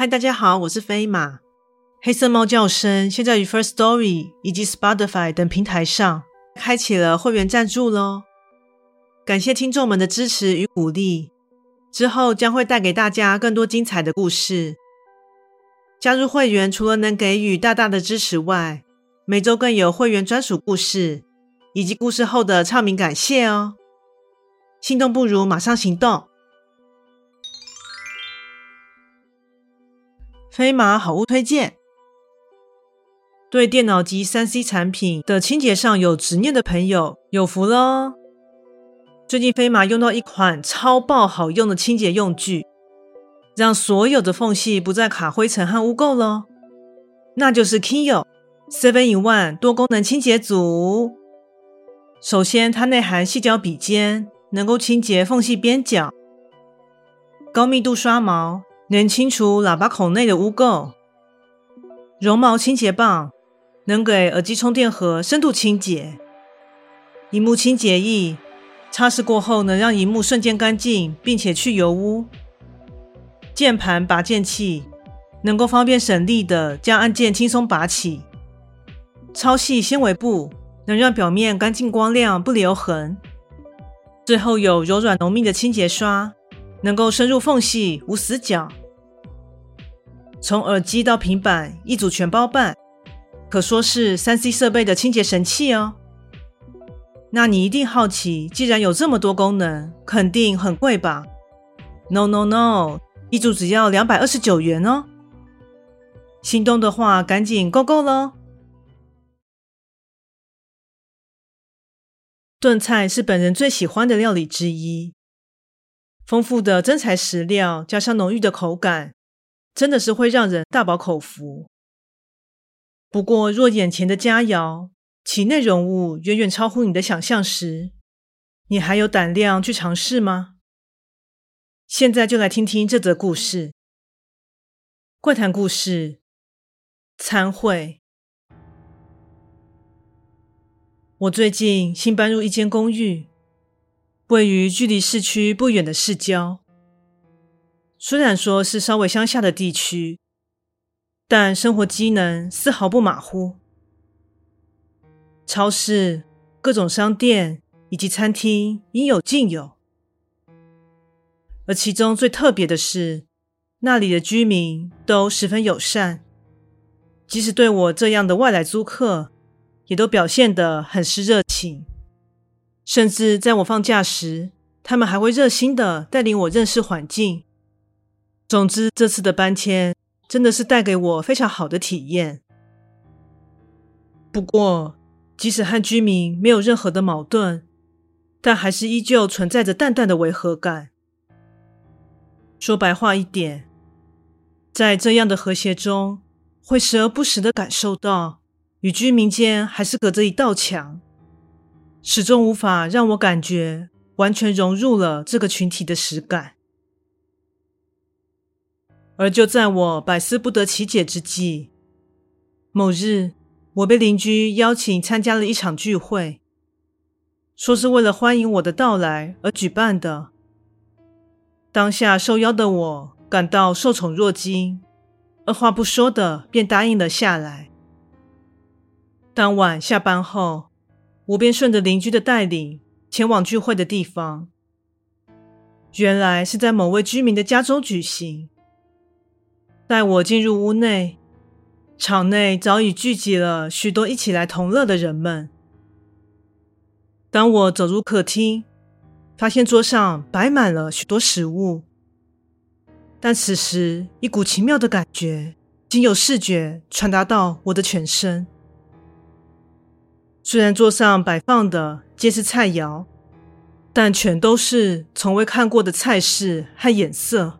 嗨，大家好，我是飞马。黑色猫叫声现在于 First Story 以及 Spotify 等平台上开启了会员赞助喽，感谢听众们的支持与鼓励。之后将会带给大家更多精彩的故事。加入会员除了能给予大大的支持外，每周更有会员专属故事以及故事后的唱名感谢哦。心动不如马上行动。飞马好物推荐。对电脑及 3C 产品的清洁上有执念的朋友有福了。最近飞马用到一款超爆好用的清洁用具，让所有的缝隙不再卡灰尘和污垢喽。那就是 KINYO 7-in-1 多功能清洁组。首先，它内含细胶笔尖，能够清洁缝隙边角；高密度刷毛，能清除喇叭孔内的污垢；绒毛清洁棒，能给耳机充电盒深度清洁；萤幕清洁液。擦拭过后能让萤幕瞬间干净，并且去油污。键盘拔键器能够方便省力的将按键轻松拔起。超细纤维布能让表面干净光亮，不留痕。最后有柔软浓密的清洁刷，能够深入缝隙，无死角。从耳机到平板一组全包办，可说是三 C 设备的清洁神器哦。那你一定好奇，既然有这么多功能，肯定很贵吧？No No No，一组只要两百二十九元哦。心动的话，赶紧购购喽！炖菜是本人最喜欢的料理之一，丰富的真材实料加上浓郁的口感，真的是会让人大饱口福。不过，若眼前的佳肴，其内容物远远超乎你的想象时，你还有胆量去尝试吗？现在就来听听这则故事。怪谈故事：餐会。我最近新搬入一间公寓，位于距离市区不远的市郊。虽然说是稍微乡下的地区，但生活机能丝毫不马虎。超市、各种商店以及餐厅应有尽有，而其中最特别的是，那里的居民都十分友善，即使对我这样的外来租客，也都表现得很是热情。甚至在我放假时，他们还会热心的带领我认识环境。总之，这次的搬迁真的是带给我非常好的体验。不过，即使和居民没有任何的矛盾，但还是依旧存在着淡淡的违和感。说白话一点，在这样的和谐中，会时而不时的感受到与居民间还是隔着一道墙，始终无法让我感觉完全融入了这个群体的实感。而就在我百思不得其解之际，某日。我被邻居邀请参加了一场聚会，说是为了欢迎我的到来而举办的。当下受邀的我感到受宠若惊，二话不说的便答应了下来。当晚下班后，我便顺着邻居的带领前往聚会的地方。原来是在某位居民的家中举行。待我进入屋内。场内早已聚集了许多一起来同乐的人们。当我走入客厅，发现桌上摆满了许多食物，但此时一股奇妙的感觉经由视觉传达到我的全身。虽然桌上摆放的皆是菜肴，但全都是从未看过的菜式和颜色，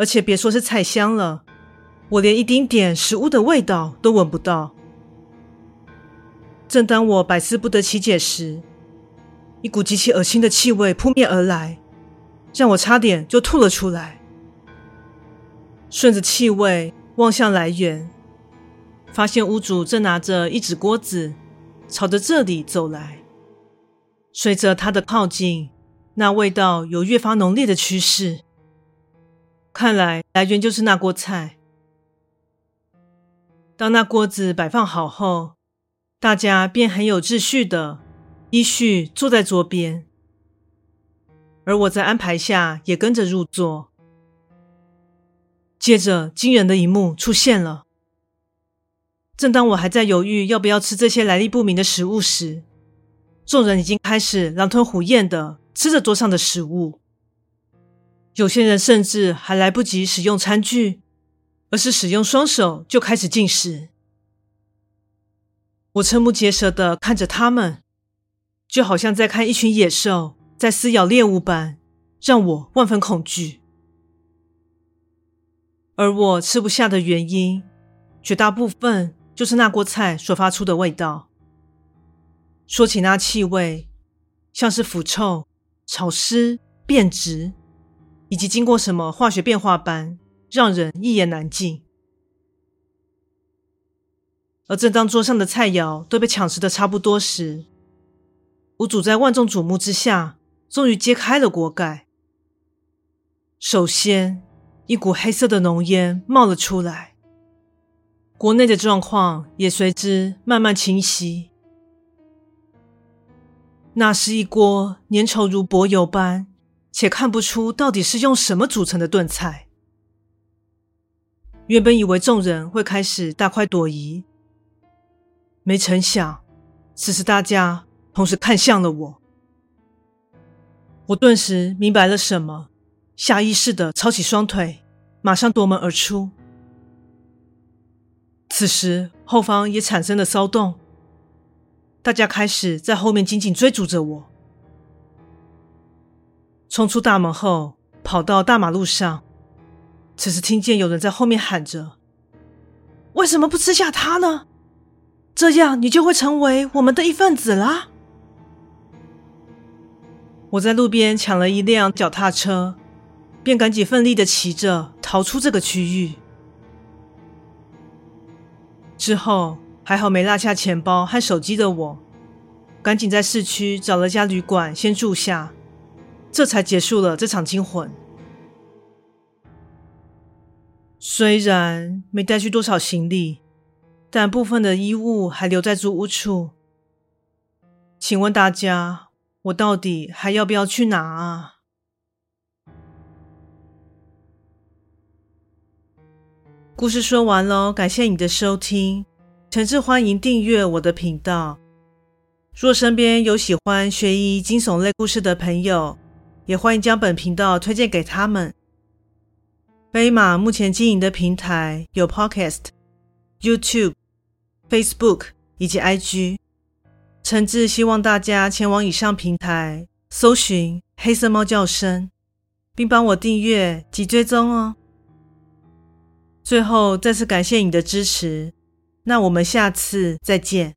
而且别说是菜香了。我连一丁点食物的味道都闻不到。正当我百思不得其解时，一股极其恶心的气味扑面而来，让我差点就吐了出来。顺着气味望向来源，发现屋主正拿着一纸锅子朝着这里走来。随着他的靠近，那味道有越发浓烈的趋势。看来来源就是那锅菜。当那锅子摆放好后，大家便很有秩序的依序坐在桌边，而我在安排下也跟着入座。接着，惊人的一幕出现了。正当我还在犹豫要不要吃这些来历不明的食物时，众人已经开始狼吞虎咽的吃着桌上的食物。有些人甚至还来不及使用餐具，而是使用双手就开始进食。我瞠目结舌的看着他们，就好像在看一群野兽在撕咬猎物般，让我万分恐惧。而我吃不下的原因，绝大部分就是那锅菜所发出的味道。说起那气味，像是腐臭、潮湿、变质，以及经过什么化学变化般，让人一言难尽。而正当桌上的菜肴都被抢食的差不多时，屋主在万众瞩目之下，终于揭开了锅盖。首先，一股黑色的浓烟冒了出来，锅内的状况也随之慢慢清晰。那是一锅粘稠如薄油般，且看不出到底是用什么组成的炖菜。原本以为众人会开始大快朵颐，没成想，此时大家同时看向了我。我顿时明白了什么。下意识的抄起双腿，马上夺门而出。此时后方也产生了骚动，大家开始在后面紧紧追逐着我。冲出大门后，跑到大马路上，此时听见有人在后面喊着：“为什么不吃下他呢？这样你就会成为我们的一份子啦！”我在路边抢了一辆脚踏车。便赶紧奋力的骑着逃出这个区域。之后还好没落下钱包和手机的我，赶紧在市区找了家旅馆先住下，这才结束了这场惊魂。虽然没带去多少行李，但部分的衣物还留在租屋处。请问大家，我到底还要不要去拿啊？故事说完喽，感谢你的收听，诚挚欢迎订阅我的频道。若身边有喜欢悬疑惊悚类故事的朋友，也欢迎将本频道推荐给他们。飞马目前经营的平台有 Podcast、YouTube、Facebook 以及 IG，诚挚希望大家前往以上平台搜寻“黑色猫叫声”，并帮我订阅及追踪哦。最后，再次感谢你的支持，那我们下次再见。